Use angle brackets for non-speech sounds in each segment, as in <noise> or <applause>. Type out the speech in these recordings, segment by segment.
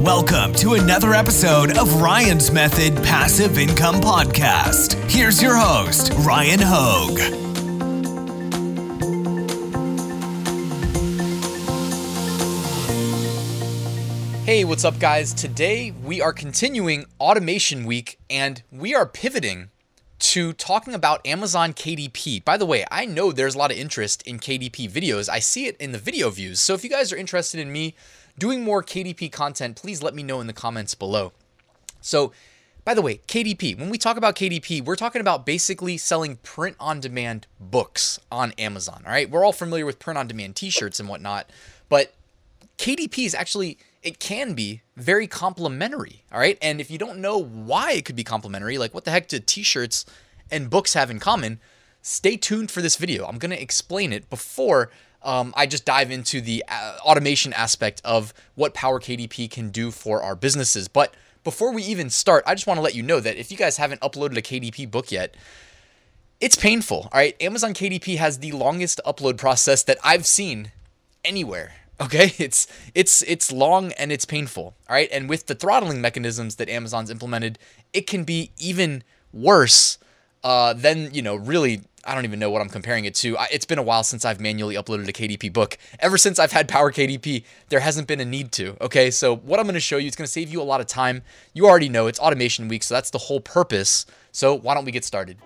Welcome to another episode of Ryan's Method Passive Income Podcast. Here's your host, Ryan Hogue. Hey, what's up, guys? Today we are continuing Automation Week and we are pivoting to talking about Amazon KDP. By the way, I know there's a lot of interest in KDP videos. I see it in the video views. So if you guys are interested in me doing more KDP content, please let me know in the comments below. So, by the way, KDP, when we talk about KDP, we're talking about basically selling print on demand books on Amazon. All right. We're all familiar with print on demand t shirts and whatnot, but KDP is actually it can be very complimentary. All right. And if you don't know why it could be complimentary, like what the heck do t shirts and books have in common? Stay tuned for this video. I'm going to explain it before um, I just dive into the uh, automation aspect of what Power KDP can do for our businesses. But before we even start, I just want to let you know that if you guys haven't uploaded a KDP book yet, it's painful. All right. Amazon KDP has the longest upload process that I've seen anywhere. <laughs> Okay, it's it's it's long and it's painful. All right, and with the throttling mechanisms that Amazon's implemented, it can be even worse uh, than you know. Really, I don't even know what I'm comparing it to. I, it's been a while since I've manually uploaded a KDP book. Ever since I've had Power KDP, there hasn't been a need to. Okay, so what I'm going to show you, it's going to save you a lot of time. You already know it's automation week, so that's the whole purpose. So why don't we get started?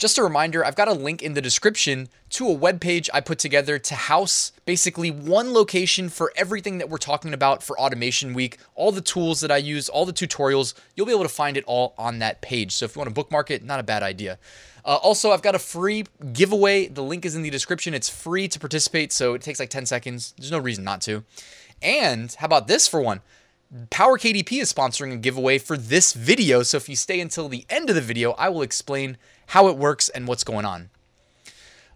Just a reminder, I've got a link in the description to a web page I put together to house basically one location for everything that we're talking about for Automation Week, all the tools that I use, all the tutorials. You'll be able to find it all on that page. So if you want to bookmark it, not a bad idea. Uh, also, I've got a free giveaway. The link is in the description. It's free to participate, so it takes like 10 seconds. There's no reason not to. And how about this for one? Power KDP is sponsoring a giveaway for this video. So if you stay until the end of the video, I will explain how it works and what's going on.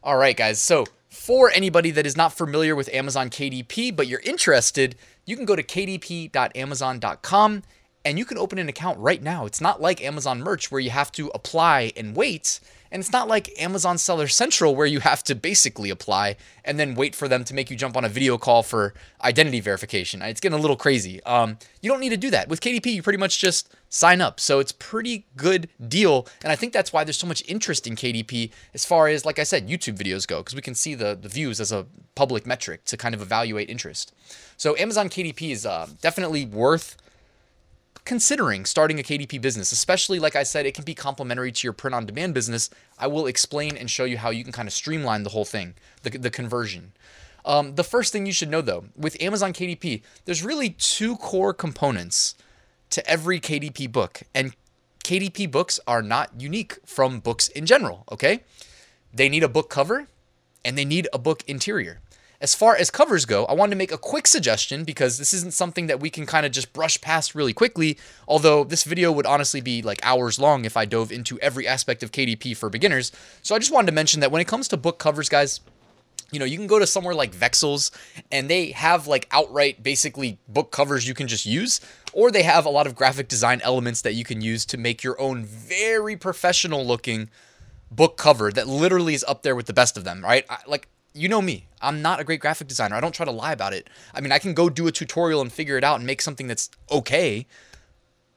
All right, guys. So for anybody that is not familiar with Amazon KDP, but you're interested, you can go to kdp.amazon.com and you can open an account right now. It's not like Amazon merch where you have to apply and wait. And it's not like Amazon Seller Central where you have to basically apply and then wait for them to make you jump on a video call for identity verification. It's getting a little crazy. Um, you don't need to do that. With KDP, you pretty much just sign up. So it's pretty good deal. And I think that's why there's so much interest in KDP as far as, like I said, YouTube videos go, because we can see the, the views as a public metric to kind of evaluate interest. So Amazon KDP is uh, definitely worth considering starting a KDP business, especially like I said, it can be complementary to your print on demand business. I will explain and show you how you can kind of streamline the whole thing, the, the conversion. Um, the first thing you should know though, with Amazon KDP, there's really two core components to every KDP book. And KDP books are not unique from books in general, okay? They need a book cover and they need a book interior. As far as covers go, I wanted to make a quick suggestion because this isn't something that we can kind of just brush past really quickly. Although this video would honestly be like hours long if I dove into every aspect of KDP for beginners. So I just wanted to mention that when it comes to book covers, guys, you know, you can go to somewhere like Vexels and they have like outright basically book covers you can just use, or they have a lot of graphic design elements that you can use to make your own very professional looking book cover that literally is up there with the best of them, right? I, like you know me. I'm not a great graphic designer. I don't try to lie about it. I mean, I can go do a tutorial and figure it out and make something that's okay,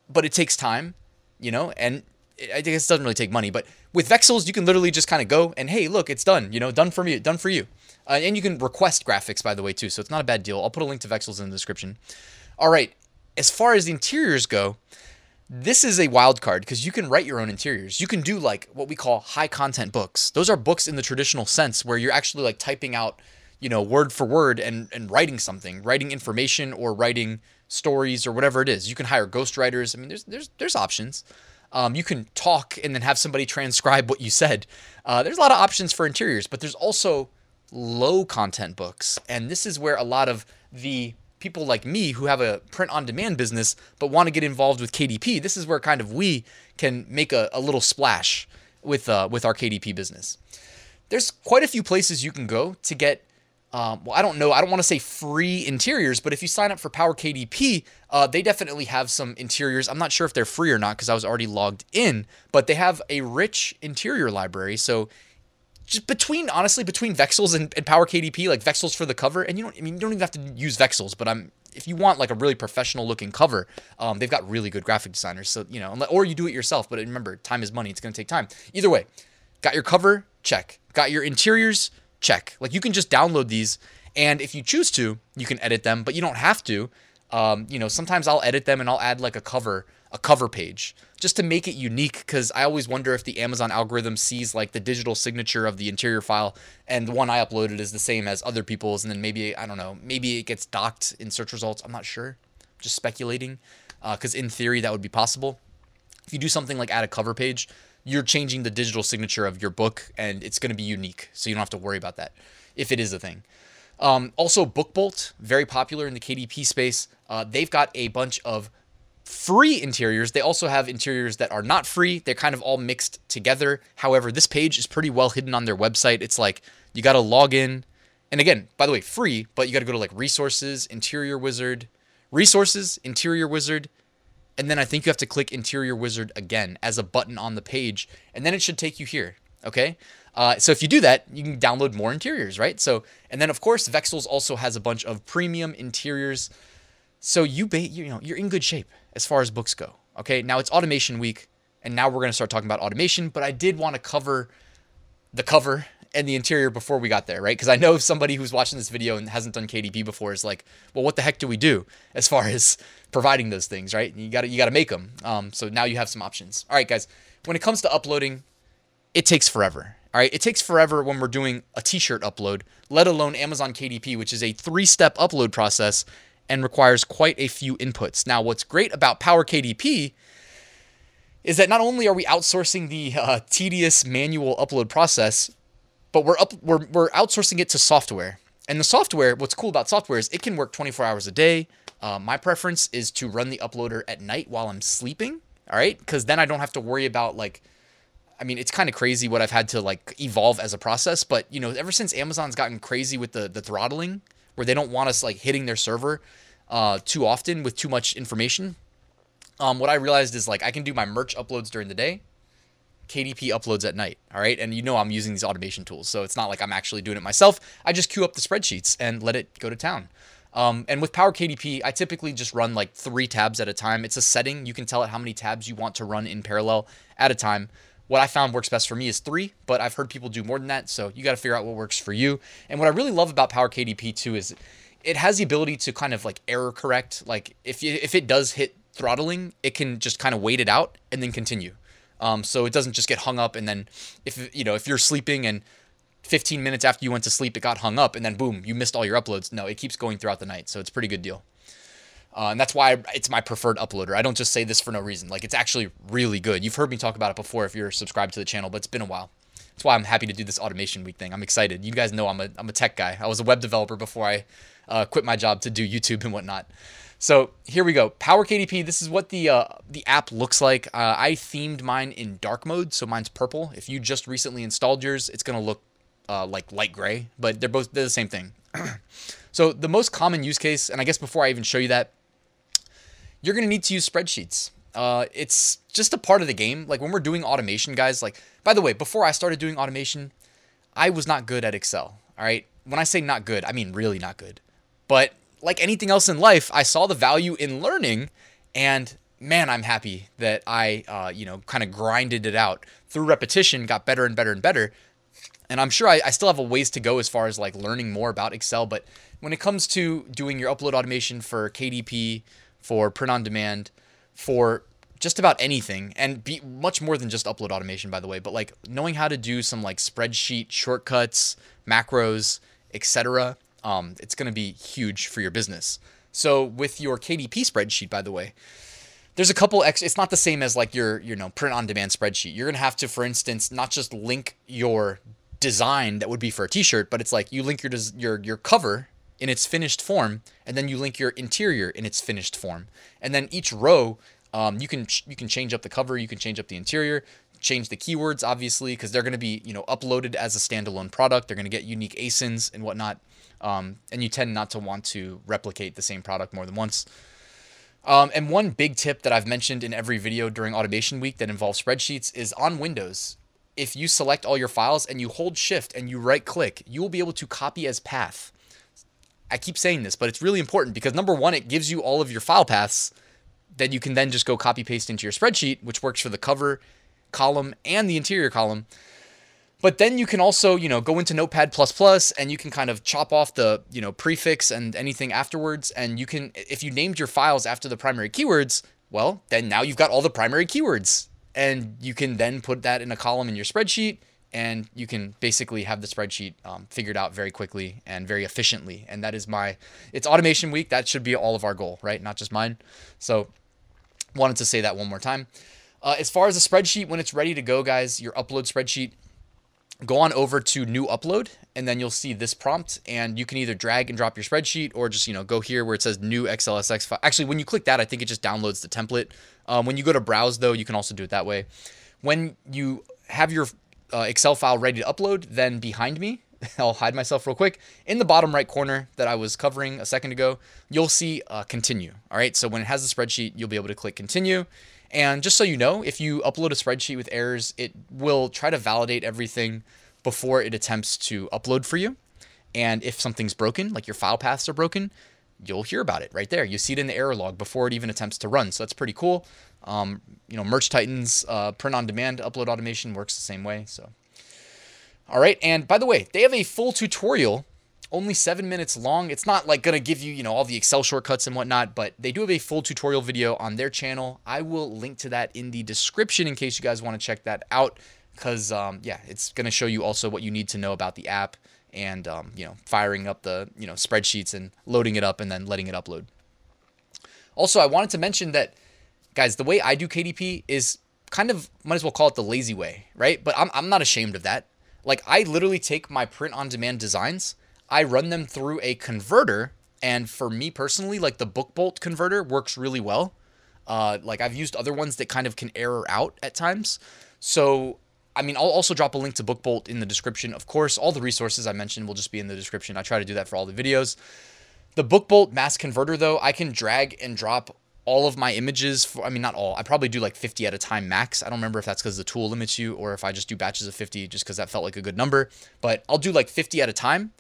but it takes time, you know, and I guess it doesn't really take money. But with Vexels, you can literally just kind of go and hey, look, it's done. You know, done for me, done for you. Uh, and you can request graphics, by the way, too. So it's not a bad deal. I'll put a link to Vexels in the description. All right. As far as the interiors go, this is a wild card because you can write your own interiors. You can do like what we call high content books. Those are books in the traditional sense where you're actually like typing out, you know, word for word and and writing something, writing information or writing stories or whatever it is. You can hire ghostwriters. I mean, there's there's there's options. Um, you can talk and then have somebody <laughs> transcribe what you said. Uh, there's a lot of options for interiors, but there's also low content books, and this is where a lot of the people like me who have a print on demand business but want to get involved with KDP, this is where kind of we can make a, a little splash with uh, with our KDP business. There's quite a few places you can go to get. Um, well, I don't know. I don't want to say free interiors, but if you sign up for Power KDP, uh, they definitely have some interiors. I'm not sure if they're free or not because I was already logged in, but they have a rich interior library. So just between honestly between Vexels and, and Power KDP, like Vexels for the cover, and you don't I mean you don't even have to use Vexels, but I'm if you want like a really professional looking cover, um, they've got really good graphic designers. So you know, or you do it yourself. But remember, time is money. It's gonna take time. Either way, got your cover, check. Got your interiors, check. Like you can just download these, and if you choose to, you can edit them, but you don't have to. Um, you know, sometimes I'll edit them and I'll add like a cover, a cover page just to make it unique because I always wonder if the Amazon algorithm sees like the digital signature of the interior file and the one I uploaded is the same as other people's and then maybe I don't know maybe it gets docked in search results. I'm not sure. Just speculating because uh, in theory that would be possible. If you do something like add a cover page you're changing the digital signature of your book and it's going to be unique so you don't have to worry about that if it is a thing. Um, also bookbolt very popular in the KDP space. Uh, they've got a bunch of free interiors. They also have interiors that are not free. They're kind of all mixed together. However, this page is pretty well hidden on their website. It's like you got to log in. And again, by the way, free, but you got to go to like resources, interior wizard, resources, interior wizard. And then I think you have to click interior wizard again as a button on the page. And then it should take you here. Okay. Uh, so if you do that, you can download more interiors, right? So, and then of course, Vexels also has a bunch of premium interiors. So you, ba- you know, you're in good shape as far as books go. Okay, now it's automation week, and now we're going to start talking about automation, but I did want to cover the cover and the interior before we got there, right? Because I know somebody who's watching this video and hasn't done KDP before is like, well, what the heck do we do as far <laughs> as providing those things, right? You got to you got to make them. Um, so now you have some options. All right, guys. When it comes to uploading, it takes forever. All right, it takes forever when we're doing a t-shirt upload, let alone Amazon KDP, which is a three-step upload process and requires quite a few inputs. Now, what's great about Power KDP is that not only are we outsourcing the uh, tedious manual upload process, but we're up we're, we're outsourcing it to software. And the software, what's cool about software is it can work 24 hours a day. Uh, my preference is to run the uploader at night while I'm sleeping. All right, because then I don't have to worry about like I mean, it's kind of crazy what I've had to like evolve as a process, but you know, ever since Amazon's gotten crazy with the the throttling where they don't want us like hitting their server uh, too often with too much information. Um, what I realized is like I can do my merch uploads during the day, KDP uploads at night. All right, and you know I'm using these automation tools, so it's not like I'm actually doing it myself. I just queue up the spreadsheets and let it go to town. Um, and with Power KDP, I typically just run like three tabs at a time. It's a setting. You can tell it how many tabs you want to run in parallel at a time. What I found works best for me is three, but I've heard people do more than that. So you got to figure out what works for you. And what I really love about Power KDP too is it has the ability to kind of like error correct. Like if you, if it does hit throttling, it can just kind of wait it out and then continue. Um, so it doesn't just get hung up and then if you know if you're sleeping and 15 minutes after you went to sleep it got hung up and then boom you missed all your uploads. No, it keeps going throughout the night. So it's a pretty good deal. Uh, and that's why it's my preferred uploader. I don't just say this for no reason. Like it's actually really good. You've heard me talk about it before if you're subscribed to the channel, but it's been a while. That's why I'm happy to do this automation week thing. I'm excited. You guys know I'm a, I'm a tech guy. I was a web developer before I uh, quit my job to do YouTube and whatnot. So here we go. Power KDP. This is what the uh, the app looks like. Uh, I themed mine in dark mode, so mine's purple. If you just recently installed yours, it's gonna look uh, like light gray, but they're both they're the same thing. <clears throat> so the most common use case, and I guess before I even show you that, you're going to need to use spreadsheets. Uh, it's just a part of the game. Like when we're doing automation, guys, like, by the way, before I started doing automation, I was not good at Excel. All right. When I say not good, I mean really not good. But like anything else in life, I saw the value in learning and man, I'm happy that I, uh, you know, kind of grinded it out through repetition, got better and better and better. And I'm sure I, I, still have a ways to go as far as like learning more about Excel. But when it comes to doing your upload automation for KDP, for print on demand, for just about anything, and be much more than just upload automation, by the way, but like knowing how to do some like spreadsheet shortcuts, macros, etc. Um, it's going to be huge for your business. So with your KDP spreadsheet, by the way, there's a couple ex it's not the same as like your you know print on demand spreadsheet you're going to have to for instance not just link your design that would be for a t-shirt but it's like you link your your your cover in its finished form, and then you link your interior in its finished form. And then each row, um, you can you can change up the cover, you can change up the interior, change the keywords obviously because they're going to be you know uploaded as a standalone product. They're going to get unique ASINs and whatnot, um, and you tend not to want to replicate the same product more than once. Um, and one big tip that I've mentioned in every video during Automation Week that involves spreadsheets is on Windows. if you select all your files and you hold shift and you right click, you will be able to copy as path. I keep saying this, but it's really important because number one, it gives you all of your file paths that you can then just go copy paste into your spreadsheet, which works for the cover column and the interior column. But then you can also, you know, go into Notepad++ and you can kind of chop off the, you know, prefix and anything afterwards. And you can, if you named your files after the primary keywords, well, then now you've got all the primary keywords. And you can then put that in a column in your spreadsheet and you can basically have the spreadsheet um, figured out very quickly and very efficiently. And that is my, it's automation week. That should be all of our goal, right? Not just mine. So wanted to say that one more time. Uh, as far as the spreadsheet, when it's ready to go, guys, your upload spreadsheet, go on over to new upload and then you'll see this prompt and you can either drag and drop your spreadsheet or just you know go here where it says new xlsx file actually when you click that i think it just downloads the template um, when you go to browse though you can also do it that way when you have your uh, excel file ready to upload then behind me <laughs> I'll hide myself real quick. In the bottom right corner that I was covering a second ago, you'll see uh, continue. All right. So when it has the spreadsheet, you'll be able to click continue. And just so you know, if you upload a spreadsheet with errors, it will try to validate everything before it attempts to upload for you. And if something's broken, like your file paths are broken, you'll hear about it right there. You see it in the error log before it even attempts to run. So that's pretty cool. Um, you know, Merch Titans uh, print on demand upload automation works the same way. So, all right. And by the way, they have a full tutorial only seven minutes long. It's not like gonna give you, you know, all the Excel shortcuts and whatnot, but they do have a full tutorial video on their channel. I will link to that in the description in case you guys want to check that out. Because um, yeah, it's gonna show you also what you need to know about the app and um, you know firing up the you know spreadsheets and loading it up and then letting it upload. Also, I wanted to mention that, guys, the way I do KDP is kind of might as well call it the lazy way, right? But I'm I'm not ashamed of that. Like I literally take my print on demand designs I run them through a converter. And for me personally, like the BookBolt converter works really well. Uh, like I've used other ones that kind of can error out at times. So, I mean, I'll also drop a link to BookBolt in the description. Of course, all the resources I mentioned will just be in the description. I try to do that for all the videos. The BookBolt mass converter, though, I can drag and drop all of my images. For, I mean, not all. I probably do like 50 at a time max. I don't remember if that's because the tool limits you or if I just do batches of 50 just because that felt like a good number. But I'll do like 50 at a time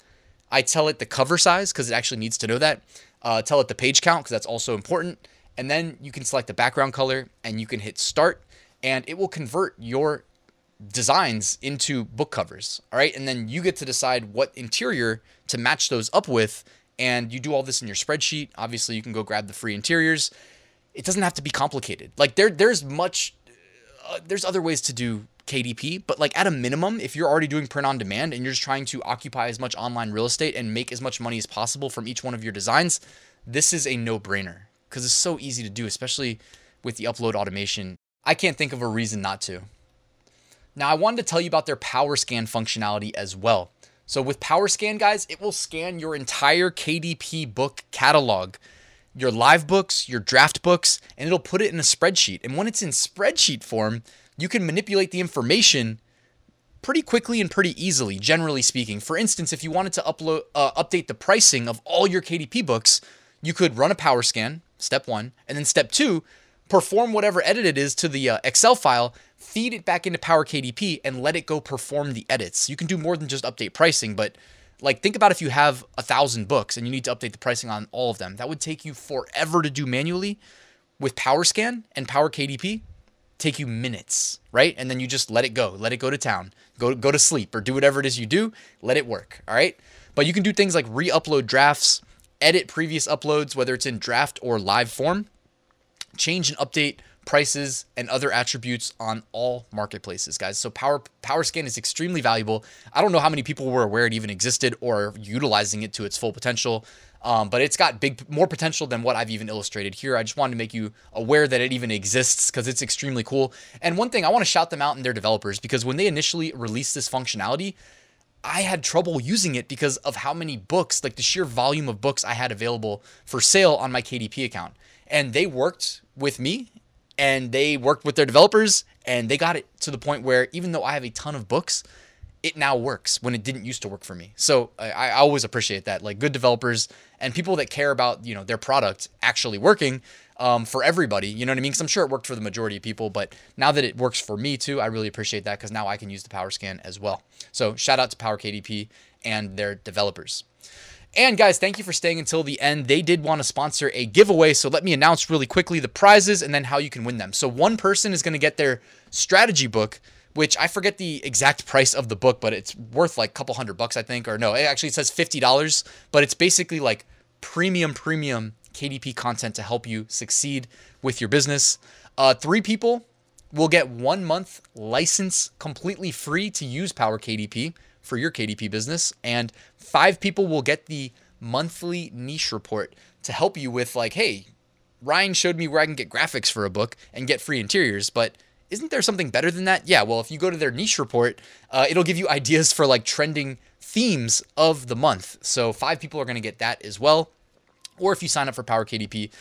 I tell it the cover size because it actually needs to know that. Uh, tell it the page count because that's also important. And then you can select the background color and you can hit start and it will convert your designs into book covers. All right. And then you get to decide what interior to match those up with. And you do all this in your spreadsheet. Obviously, you can go grab the free interiors. It doesn't have to be complicated. Like there, there's much, uh, there's other ways to do KDP, but like at a minimum, if you're already doing print on demand and you're just trying to occupy as much online real estate and make as much money as possible from each one of your designs, this is a no brainer because it's so easy to do, especially with the upload automation. I can't think of a reason not to. Now, I wanted to tell you about their power scan functionality as well. So, with Power Scan, guys, it will scan your entire KDP book catalog, your live books, your draft books, and it'll put it in a spreadsheet. And when it's in spreadsheet form, you can manipulate the information pretty quickly and pretty easily, generally speaking. For instance, if you wanted to upload uh, update the pricing of all your KDP books, you could run a power scan, step one, and then step two, perform whatever edit it is to the uh, Excel file, feed it back into Power KDP, and let it go perform the edits. You can do more than just update pricing, but like think about if you have a thousand books and you need to update the pricing on all of them. That would take you forever to do manually. With Power Scan and Power KDP, take you minutes, right? And then you just let it go, let it go to town, go go to sleep, or do whatever it is you do. Let it work, all right? But you can do things like re-upload drafts, edit previous uploads, whether it's in draft or live form, change and update prices and other attributes on all marketplaces, guys. So Power Power Scan is extremely valuable. I don't know how many people were aware it even existed or utilizing it to its full potential. Um, but it's got big more potential than what I've even illustrated here. I just wanted to make you aware that it even exists because it's extremely cool. And one thing I want to shout them out in their developers because when they initially released this functionality, I had trouble using it because of how many books, like the sheer volume of books I had available for sale on my KDP account. And they worked with me and they worked with their developers and they got it to the point where even though I have a ton of books, it now works when it didn't used to work for me. So I, I always appreciate that. Like good developers and people that care about you know their product actually working um, for everybody. You know what I mean? Because I'm sure it worked for the majority of people, but now that it works for me too, I really appreciate that because now I can use the Power Scan as well. So shout out to Power KDP and their developers. And guys, thank you for staying until the end. They did want to sponsor a giveaway, so let me announce really quickly the prizes and then how you can win them. So one person is going to get their strategy book which I forget the exact price of the book, but it's worth like a couple hundred bucks, I think. Or no, actually, it actually says $50, but it's basically like premium, premium KDP content to help you succeed with your business. Uh, three people will get one month license completely free to use Power KDP for your KDP business. And five people will get the monthly niche report to help you with, like, hey, Ryan showed me where I can get graphics for a book and get free interiors, but isn't there something better than that? Yeah, well, if you go to their niche report, uh, it'll give you ideas for like trending themes of the month. So five people are going to get that as well. Or if you sign up for Power KDP,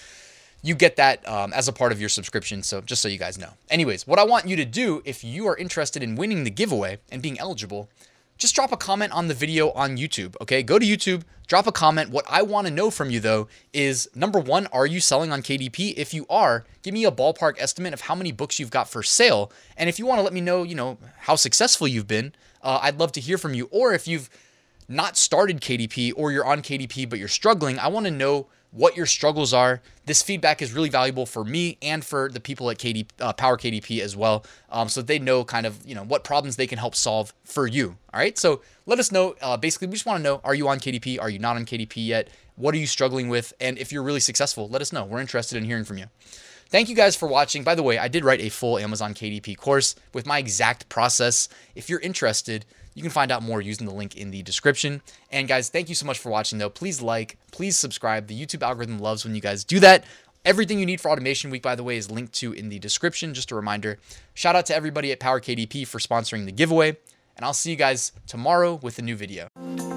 you get that um, as a part of your subscription. So just so you guys know. Anyways, what I want you to do if you are interested in winning the giveaway and being eligible just drop a comment on the video on YouTube. Okay, go to YouTube, drop a comment. What I want to know from you though is number one, are you selling on KDP? If you are, give me a ballpark estimate of how many books you've got for sale. And if you want to let me know, you know, how successful you've been, uh, I'd love to hear from you. Or if you've not started KDP or you're on KDP but you're struggling, I want to know what your struggles are. This feedback is really valuable for me and for the people at KD, uh, Power KDP as well, um, so they know kind of you know what problems they can help solve for you. All right, so let us know. Uh, basically, we just want to know: Are you on KDP? Are you not on KDP yet? What are you struggling with? And if you're really successful, let us know. We're interested in hearing from you. Thank you guys for watching. By the way, I did write a full Amazon KDP course with my exact process. If you're interested, you can find out more using the link in the description. And guys, thank you so much for watching though. Please like, please subscribe. The YouTube algorithm loves when you guys do that. Everything you need for Automation Week, by the way, is linked to in the description. Just a reminder. Shout out to everybody at Power KDP for sponsoring the giveaway. And I'll see you guys tomorrow with a new video.